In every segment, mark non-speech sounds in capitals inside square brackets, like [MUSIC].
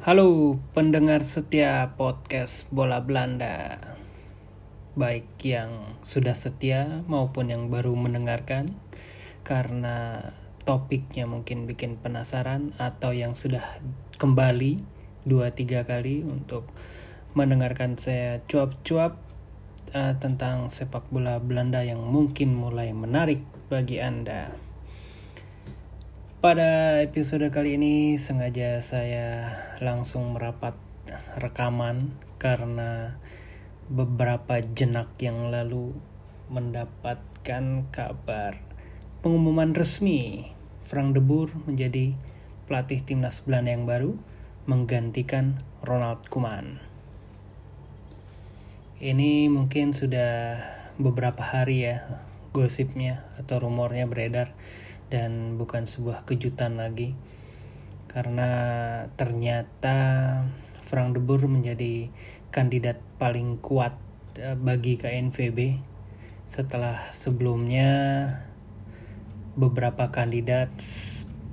Halo pendengar setia podcast Bola Belanda. Baik yang sudah setia maupun yang baru mendengarkan Karena topiknya mungkin bikin penasaran Atau yang sudah kembali dua tiga kali untuk mendengarkan saya cuap-cuap uh, Tentang sepak bola Belanda yang mungkin mulai menarik bagi Anda pada episode kali ini sengaja saya langsung merapat rekaman karena beberapa jenak yang lalu mendapatkan kabar pengumuman resmi Frank de Boer menjadi pelatih timnas Belanda yang baru menggantikan Ronald Koeman. Ini mungkin sudah beberapa hari ya gosipnya atau rumornya beredar dan bukan sebuah kejutan lagi. Karena ternyata Frank de Boer menjadi kandidat paling kuat eh, bagi KNVB setelah sebelumnya beberapa kandidat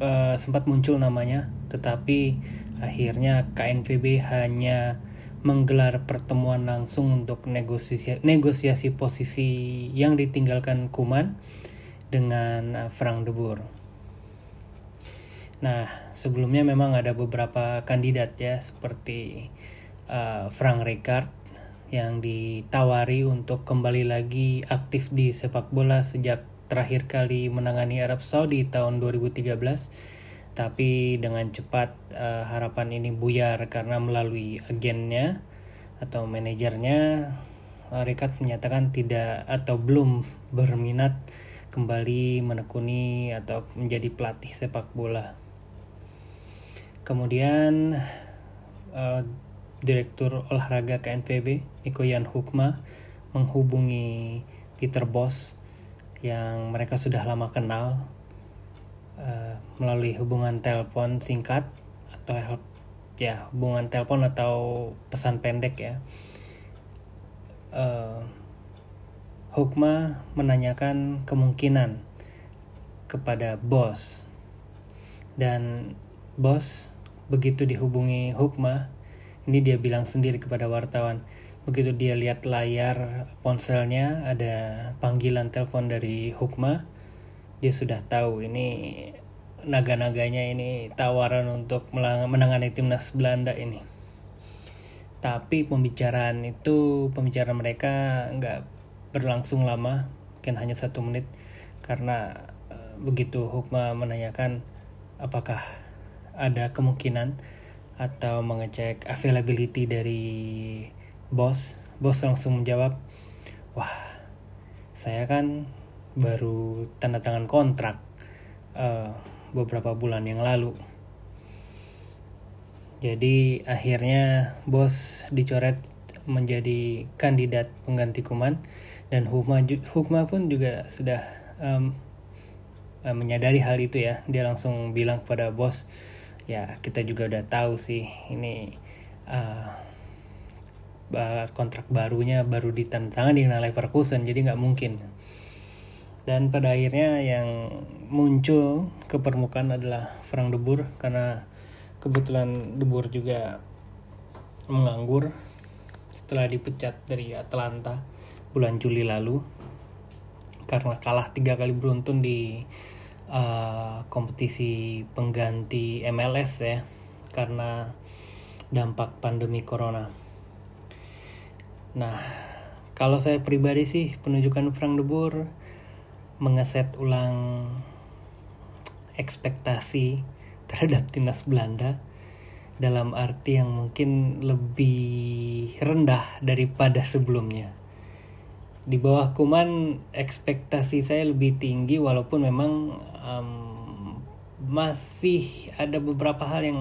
uh, sempat muncul namanya. Tetapi akhirnya KNVB hanya menggelar pertemuan langsung untuk negosiasi negosiasi posisi yang ditinggalkan Kuman dengan uh, Frank de Boer. Nah, sebelumnya memang ada beberapa kandidat ya seperti uh, Frank Rijkaard yang ditawari untuk kembali lagi aktif di sepak bola sejak terakhir kali menangani Arab Saudi tahun 2013 tapi dengan cepat uh, harapan ini buyar karena melalui agennya atau manajernya Rijkaard menyatakan tidak atau belum berminat kembali menekuni atau menjadi pelatih sepak bola. Kemudian uh, Direktur Olahraga KNVB Niko Yan Hukma menghubungi Peter Bos yang mereka sudah lama kenal uh, melalui hubungan telepon singkat atau ya hubungan telepon atau pesan pendek ya. Uh, Hukma menanyakan kemungkinan kepada bos. Dan bos begitu dihubungi Hukma, ini dia bilang sendiri kepada wartawan. Begitu dia lihat layar ponselnya ada panggilan telepon dari Hukma, dia sudah tahu ini naga-naganya ini tawaran untuk menangani timnas Belanda ini. Tapi pembicaraan itu, pembicaraan mereka nggak berlangsung lama, mungkin hanya satu menit, karena uh, begitu Hukma menanyakan apakah ada kemungkinan atau mengecek availability dari bos, bos langsung menjawab, wah saya kan baru tanda tangan kontrak uh, beberapa bulan yang lalu. Jadi akhirnya bos dicoret menjadi kandidat pengganti Kuman dan Hukma Hukma pun juga sudah um, menyadari hal itu ya. Dia langsung bilang kepada bos ya kita juga udah tahu sih ini uh, kontrak barunya baru ditandatangani dengan Leverkusen jadi nggak mungkin. Dan pada akhirnya yang muncul ke permukaan adalah Frank de Boer karena kebetulan de Boer juga menganggur setelah dipecat dari Atlanta bulan Juli lalu karena kalah tiga kali beruntun di uh, kompetisi pengganti MLS ya karena dampak pandemi corona. Nah, kalau saya pribadi sih penunjukan Frank de Boer mengeset ulang ekspektasi terhadap timnas Belanda dalam arti yang mungkin lebih rendah daripada sebelumnya di bawah Kuman ekspektasi saya lebih tinggi walaupun memang um, masih ada beberapa hal yang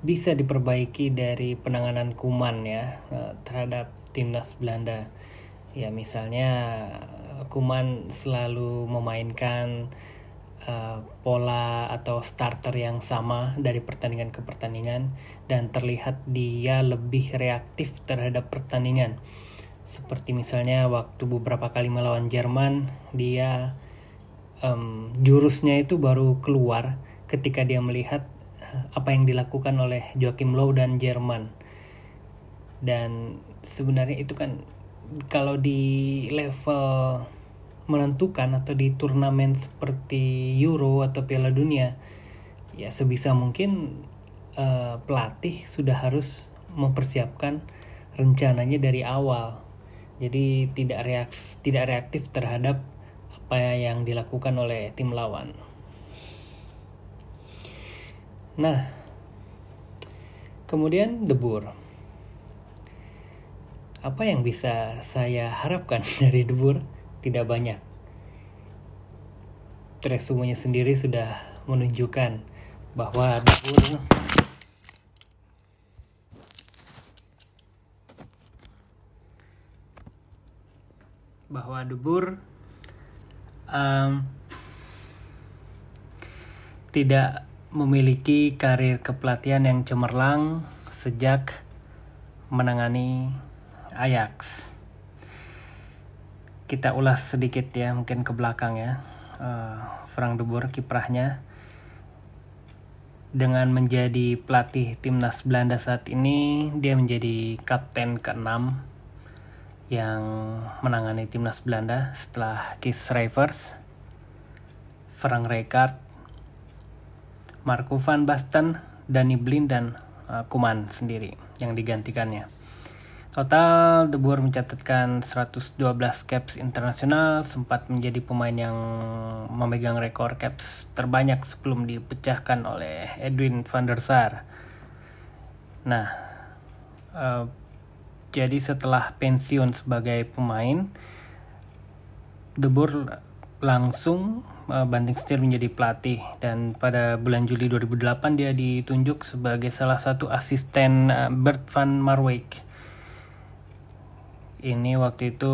bisa diperbaiki dari penanganan Kuman ya uh, terhadap timnas Belanda. Ya misalnya Kuman selalu memainkan uh, pola atau starter yang sama dari pertandingan ke pertandingan dan terlihat dia lebih reaktif terhadap pertandingan seperti misalnya waktu beberapa kali melawan Jerman dia um, jurusnya itu baru keluar ketika dia melihat apa yang dilakukan oleh Joachim Low dan Jerman. Dan sebenarnya itu kan kalau di level menentukan atau di turnamen seperti Euro atau Piala Dunia ya sebisa mungkin uh, pelatih sudah harus mempersiapkan rencananya dari awal jadi tidak reaks tidak reaktif terhadap apa yang dilakukan oleh tim lawan. Nah kemudian debur. Apa yang bisa saya harapkan [LAUGHS] dari debur? Tidak banyak. Resumenya sendiri sudah menunjukkan bahwa debur bahwa debur um, tidak memiliki karir kepelatihan yang cemerlang sejak menangani Ajax. Kita ulas sedikit ya, mungkin ke belakang ya. Uh, Frank de kiprahnya dengan menjadi pelatih timnas Belanda saat ini, dia menjadi kapten ke-6 yang menangani timnas Belanda setelah Kees Rijvers, Frank Rijkaard, Marco van Basten, Danny Blind dan uh, Kuman sendiri yang digantikannya. Total, De Boer mencatatkan 112 caps internasional, sempat menjadi pemain yang memegang rekor caps terbanyak sebelum dipecahkan oleh Edwin van der Sar. Nah, uh, jadi setelah pensiun sebagai pemain, De Boer langsung uh, banting setir menjadi pelatih. Dan pada bulan Juli 2008 dia ditunjuk sebagai salah satu asisten uh, Bert van Marwijk. Ini waktu itu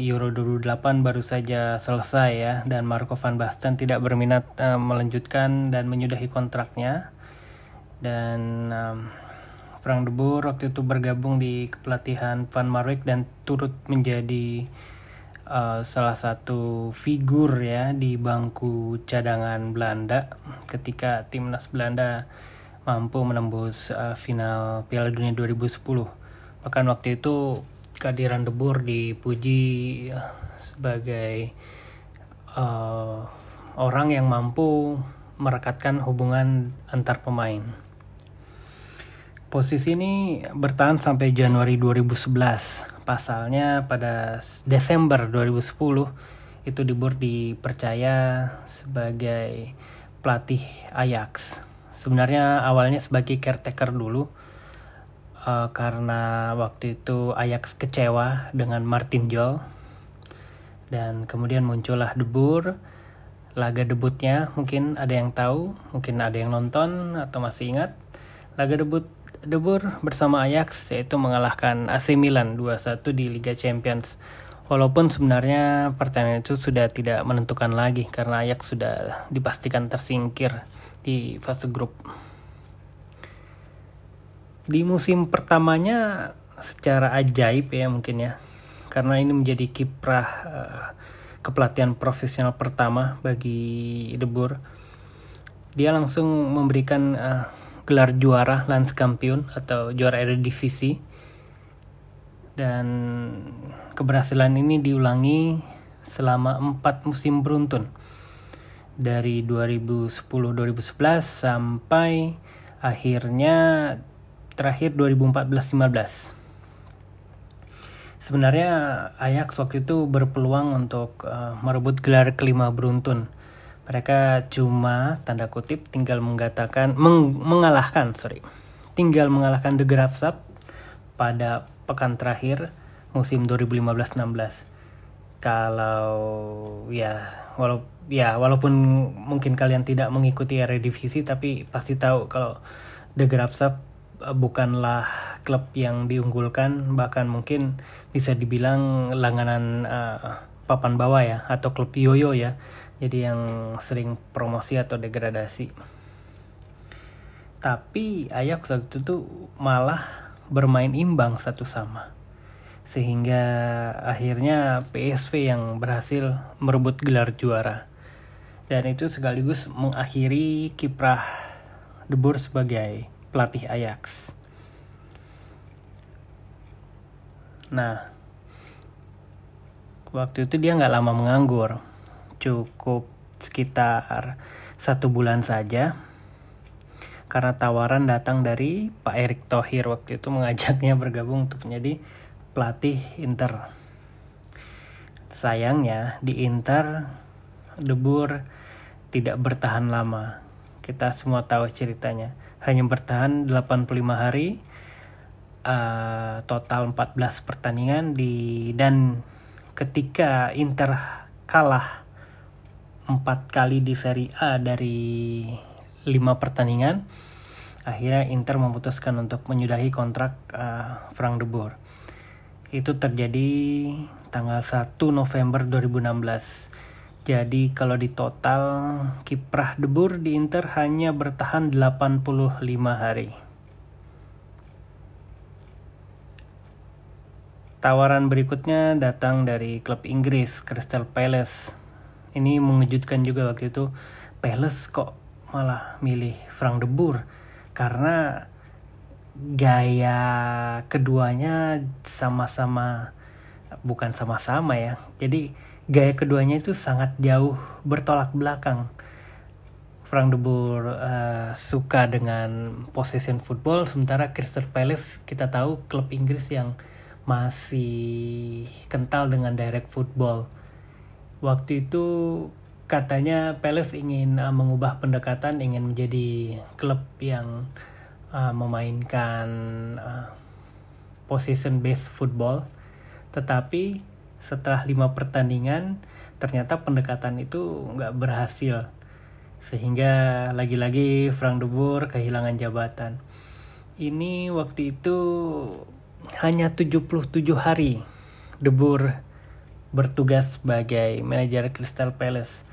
Euro 2008 baru saja selesai ya dan Marco van Basten tidak berminat uh, melanjutkan dan menyudahi kontraknya. Dan Frank de Boer waktu itu bergabung di kepelatihan Van Marwijk dan turut menjadi uh, salah satu figur ya di bangku cadangan Belanda ketika timnas Belanda mampu menembus uh, final Piala Dunia 2010 bahkan waktu itu kehadiran De Boer dipuji sebagai uh, orang yang mampu merekatkan hubungan antar pemain. Posisi ini bertahan sampai Januari 2011. Pasalnya pada Desember 2010 itu De Boer dipercaya sebagai pelatih Ajax. Sebenarnya awalnya sebagai caretaker dulu, uh, karena waktu itu Ajax kecewa dengan Martin Jol dan kemudian muncullah debur laga debutnya mungkin ada yang tahu mungkin ada yang nonton atau masih ingat laga debut debur bersama Ajax yaitu mengalahkan AC Milan 2-1 di Liga Champions. Walaupun sebenarnya pertandingan itu sudah tidak menentukan lagi karena Ajax sudah dipastikan tersingkir di fase grup. Di musim pertamanya secara ajaib ya mungkin ya karena ini menjadi kiprah uh, kepelatihan profesional pertama bagi De dia langsung memberikan uh, gelar juara Landskampion atau juara Eredivisie dan keberhasilan ini diulangi selama empat musim beruntun dari 2010-2011 sampai akhirnya terakhir 2014-15. Sebenarnya Ajax waktu itu berpeluang untuk uh, merebut gelar kelima beruntun. Mereka cuma tanda kutip tinggal mengatakan meng, mengalahkan sorry tinggal mengalahkan The Graafschap pada pekan terakhir musim 2015-16. Kalau ya walau ya walaupun mungkin kalian tidak mengikuti Eredivisie tapi pasti tahu kalau The Graafschap bukanlah klub yang diunggulkan bahkan mungkin bisa dibilang langganan uh, papan bawah ya atau klub yoyo ya jadi yang sering promosi atau degradasi. Tapi Ajax waktu itu malah bermain imbang satu sama. Sehingga akhirnya PSV yang berhasil merebut gelar juara. Dan itu sekaligus mengakhiri kiprah De Boer sebagai pelatih Ajax. Nah, waktu itu dia nggak lama menganggur, cukup sekitar satu bulan saja karena tawaran datang dari Pak Erick Thohir waktu itu mengajaknya bergabung untuk menjadi pelatih Inter. Sayangnya di Inter De Boer tidak bertahan lama. Kita semua tahu ceritanya. Hanya bertahan 85 hari, uh, total 14 pertandingan di dan ketika Inter kalah empat kali di Serie A dari lima pertandingan, akhirnya Inter memutuskan untuk menyudahi kontrak uh, Frank de Boer. Itu terjadi tanggal 1 November 2016. Jadi kalau di total kiprah De Boer di Inter hanya bertahan 85 hari. Tawaran berikutnya datang dari klub Inggris Crystal Palace. Ini mengejutkan juga waktu itu. Palace kok malah milih Frank de Boer karena gaya keduanya sama-sama bukan sama-sama ya. Jadi gaya keduanya itu sangat jauh bertolak belakang. Frank de Boer uh, suka dengan possession football sementara Crystal Palace kita tahu klub Inggris yang masih kental dengan direct football. Waktu itu katanya Palace ingin uh, mengubah pendekatan ingin menjadi klub yang uh, memainkan uh, position based football. Tetapi setelah lima pertandingan ternyata pendekatan itu nggak berhasil. Sehingga lagi-lagi Frank de Boer kehilangan jabatan. Ini waktu itu hanya 77 hari de Boer bertugas sebagai manajer Crystal Palace.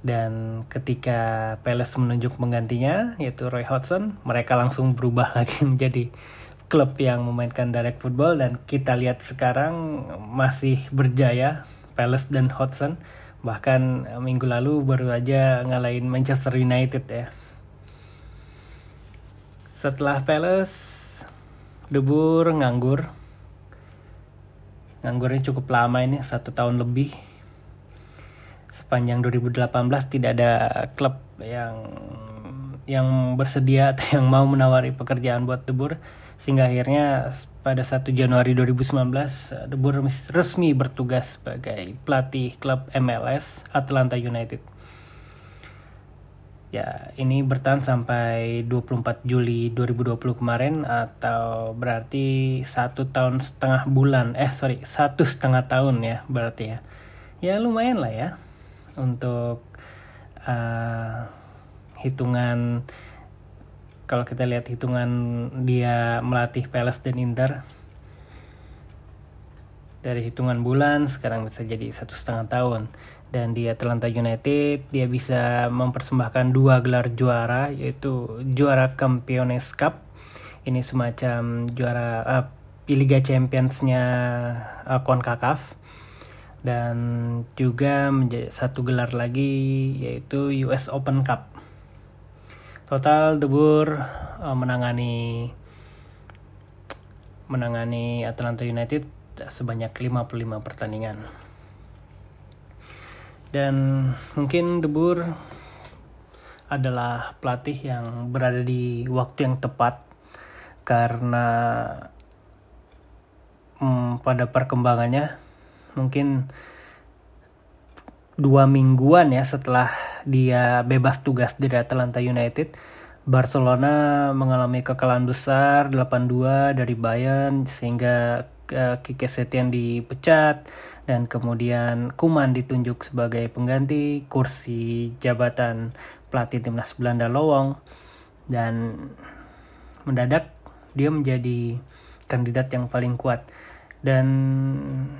Dan ketika Palace menunjuk penggantinya yaitu Roy Hodgson mereka langsung berubah [LAUGHS] lagi menjadi klub yang memainkan direct football. Dan kita lihat sekarang masih berjaya Palace dan Hodgson. Bahkan minggu lalu baru aja ngalahin Manchester United ya. Setelah Palace De Boer nganggur nganggurnya cukup lama ini satu tahun lebih sepanjang 2018 tidak ada klub yang yang bersedia atau yang mau menawari pekerjaan buat De Boer sehingga akhirnya pada 1 Januari 2019 De Boer resmi bertugas sebagai pelatih klub MLS Atlanta United. Ya, ini bertahan sampai 24 Juli 2020 kemarin atau berarti satu tahun setengah bulan, eh sorry satu setengah tahun ya berarti ya. Ya lumayan lah ya untuk uh, hitungan kalau kita lihat hitungan dia melatih Palace dan Inter dari hitungan bulan sekarang bisa jadi satu setengah tahun dan di Atlanta United dia bisa mempersembahkan dua gelar juara yaitu juara Campeones Cup ini semacam juara uh, Liga Championsnya uh, CONCACAF dan juga menjadi satu gelar lagi yaitu US Open Cup. Total De Boer uh, menangani menangani Atlanta United sebanyak 55 pertandingan. Dan mungkin De Boer adalah pelatih yang berada di waktu yang tepat karena hmm, pada perkembangannya mungkin dua mingguan ya setelah dia bebas tugas dari Atlanta United Barcelona mengalami kekalahan besar 8-2 dari Bayern sehingga uh, Kike Setien dipecat dan kemudian Kuman ditunjuk sebagai pengganti kursi jabatan pelatih timnas Belanda lowong dan mendadak dia menjadi kandidat yang paling kuat dan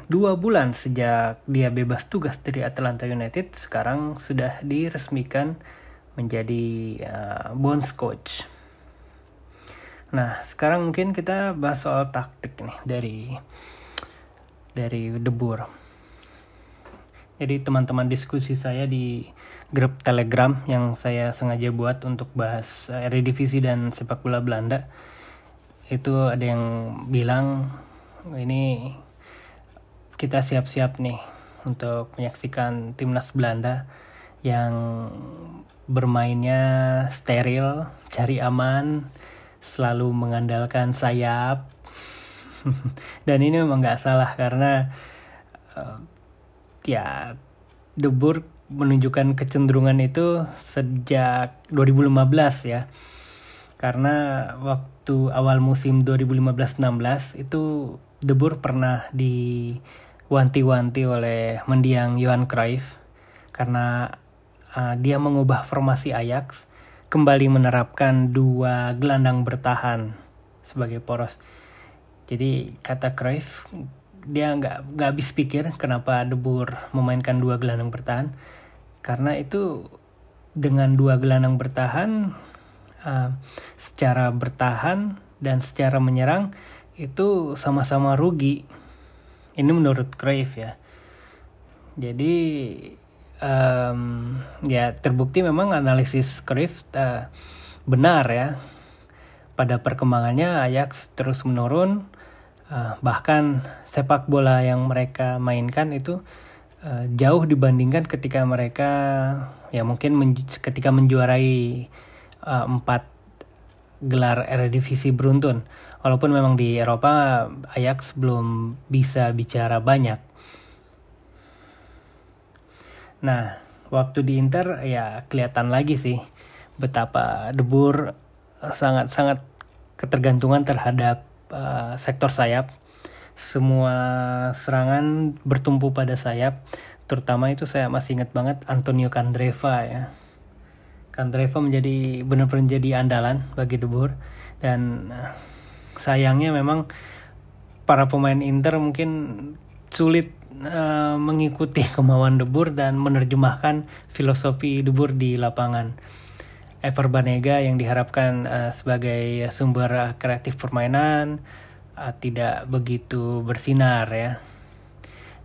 dua bulan sejak dia bebas tugas dari Atlanta United sekarang sudah diresmikan menjadi uh, Bones coach. Nah sekarang mungkin kita bahas soal taktik nih dari dari De Boer. Jadi teman-teman diskusi saya di grup Telegram yang saya sengaja buat untuk bahas Eredivisie dan sepak bola Belanda. Itu ada yang bilang ini kita siap-siap nih untuk menyaksikan timnas Belanda yang bermainnya steril, cari aman, selalu mengandalkan sayap. [LAUGHS] Dan ini memang nggak salah karena uh, ya The Burg menunjukkan kecenderungan itu sejak 2015 ya. Karena waktu awal musim 2015-16 itu The Burg pernah diwanti-wanti oleh mendiang Johan Cruyff karena uh, dia mengubah formasi Ajax kembali menerapkan dua gelandang bertahan sebagai poros. Jadi kata Cruyff dia nggak nggak habis pikir kenapa De Boer memainkan dua gelandang bertahan. Karena itu dengan dua gelandang bertahan uh, secara bertahan dan secara menyerang itu sama-sama rugi. Ini menurut Cruyff ya. Jadi um, ya terbukti memang analisis Cruyff uh, benar ya. Pada perkembangannya Ajax terus menurun. Uh, bahkan sepak bola yang mereka mainkan itu uh, jauh dibandingkan ketika mereka ya mungkin men ketika menjuarai uh, empat gelar Eredivisie beruntun. Walaupun memang di Eropa Ajax belum bisa bicara banyak nah waktu di Inter ya kelihatan lagi sih betapa Debur sangat-sangat ketergantungan terhadap uh, sektor sayap. Semua serangan bertumpu pada sayap. Terutama itu saya masih ingat banget Antonio Candreva ya. Candreva menjadi benar-benar jadi andalan bagi Debur dan uh, sayangnya memang para pemain Inter mungkin sulit uh, mengikuti [LAUGHS] kemauan Debur dan menerjemahkan filosofi Debur di lapangan. Ever Banega yang diharapkan uh, sebagai sumber uh, kreatif permainan uh, tidak begitu bersinar ya.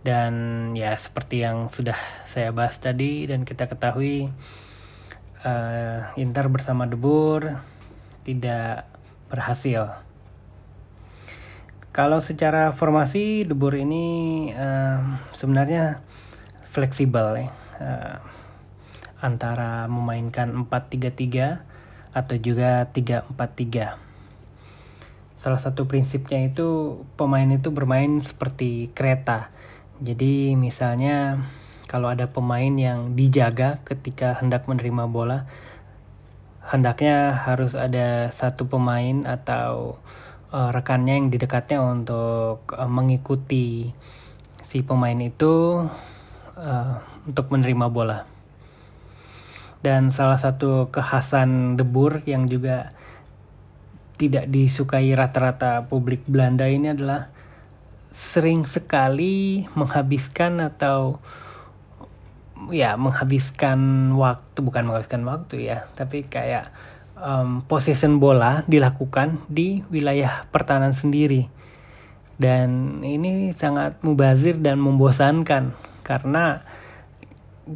Dan ya seperti yang sudah saya bahas tadi dan kita ketahui uh, Inter bersama Debur tidak berhasil. Kalau secara formasi Debur ini uh, sebenarnya fleksibel ya. Uh, antara memainkan 4-3-3 atau juga 3-4-3. Salah satu prinsipnya itu pemain itu bermain seperti kereta. Jadi misalnya kalau ada pemain yang dijaga ketika hendak menerima bola, hendaknya harus ada satu pemain atau uh, rekannya yang di dekatnya untuk uh, mengikuti si pemain itu uh, untuk menerima bola. Dan salah satu kekhasan debur yang juga tidak disukai rata-rata publik Belanda ini adalah sering sekali menghabiskan atau ya menghabiskan waktu bukan menghabiskan waktu ya tapi kayak um, possession bola dilakukan di wilayah pertahanan sendiri dan ini sangat mubazir dan membosankan karena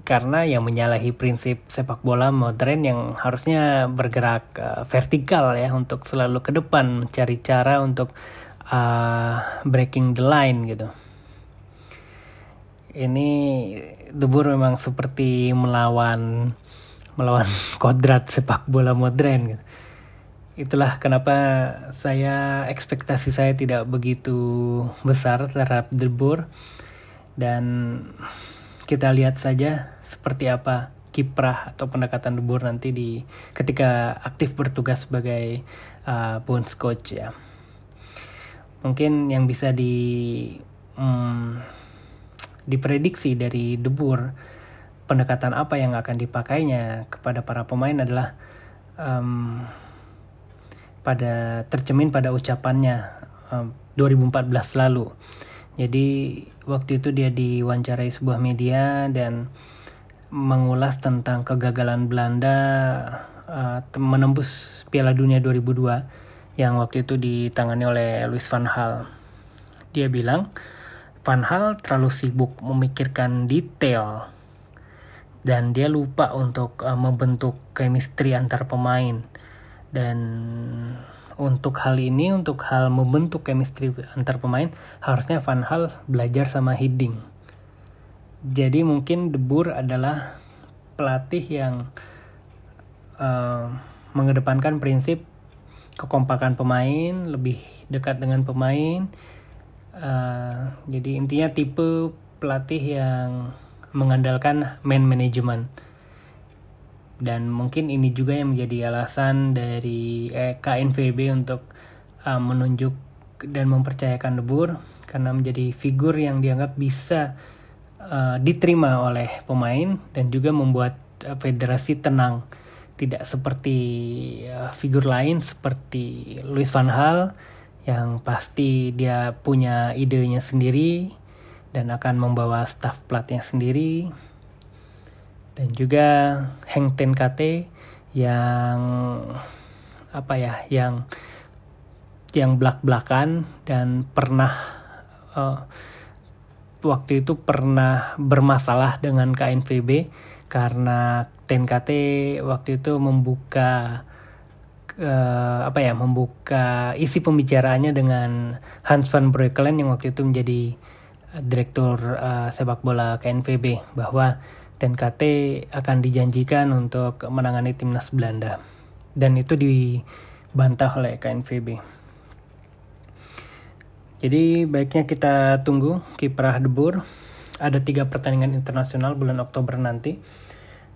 karena yang menyalahi prinsip sepak bola modern yang harusnya bergerak uh, vertikal ya untuk selalu ke depan mencari cara untuk uh, breaking the line gitu. Ini Debur memang seperti melawan melawan [LAUGHS] kodrat sepak bola modern gitu. Itulah kenapa saya ekspektasi saya tidak begitu besar terhadap Debur dan kita lihat saja seperti apa kiprah atau pendekatan debur nanti di ketika aktif bertugas sebagai uh, bones coach ya. Mungkin yang bisa di um, diprediksi dari debur pendekatan apa yang akan dipakainya kepada para pemain adalah um, pada tercemin pada ucapannya um, 2014 lalu jadi waktu itu dia diwawancarai sebuah media dan mengulas tentang kegagalan Belanda uh, menembus Piala Dunia 2002 yang waktu itu ditangani oleh Louis van Gaal. Dia bilang Van Hal terlalu sibuk memikirkan detail dan dia lupa untuk uh, membentuk chemistry antar pemain. Dan untuk hal ini untuk hal membentuk chemistry antar pemain harusnya Van Hal belajar sama Hiddink jadi mungkin De Boer adalah pelatih yang uh, mengedepankan prinsip kekompakan pemain lebih dekat dengan pemain. Uh, jadi intinya tipe pelatih yang mengandalkan man management. Dan mungkin ini juga yang menjadi alasan dari eh, KNVB untuk uh, menunjuk dan mempercayakan De Boer karena menjadi figur yang dianggap bisa uh, diterima oleh pemain dan juga membuat uh, federasi tenang. Tidak seperti uh, figur lain seperti Louis van Gaal yang pasti dia punya idenya sendiri dan akan membawa staff pelatihnya sendiri. Dan juga Heng Ten KT yang apa ya yang yang belak-belakan dan pernah uh, waktu itu pernah bermasalah dengan KNVB karena TNKT waktu itu membuka uh, apa ya membuka isi pembicaraannya dengan Hans van Breukelen yang waktu itu menjadi direktur uh, sepak bola KNVB bahwa TNKT akan dijanjikan untuk menangani timnas Belanda dan itu dibantah oleh KNVB. Jadi baiknya kita tunggu kiprah Debur. Ada tiga pertandingan internasional bulan Oktober nanti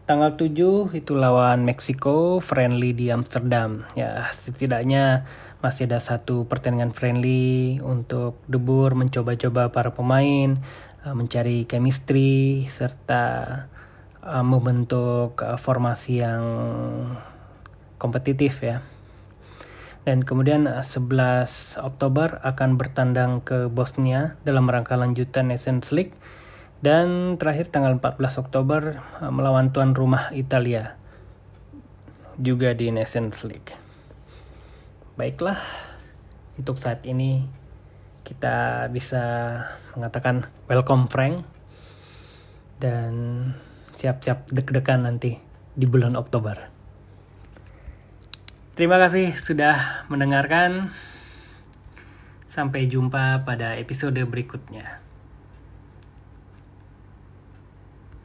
Tanggal 7 itu lawan Meksiko, friendly di Amsterdam. Ya, setidaknya masih ada satu pertandingan friendly untuk debur mencoba-coba para pemain, uh, mencari chemistry serta uh, membentuk uh, formasi yang kompetitif ya. Dan kemudian 11 Oktober akan bertandang ke Bosnia dalam rangka lanjutan Nations League dan terakhir tanggal 14 Oktober eh, melawan tuan rumah Italia juga di Nations League. Baiklah, untuk saat ini kita bisa mengatakan welcome Frank dan siap-siap deg-degan nanti di bulan Oktober. Terima kasih sudah mendengarkan. Sampai jumpa pada episode berikutnya.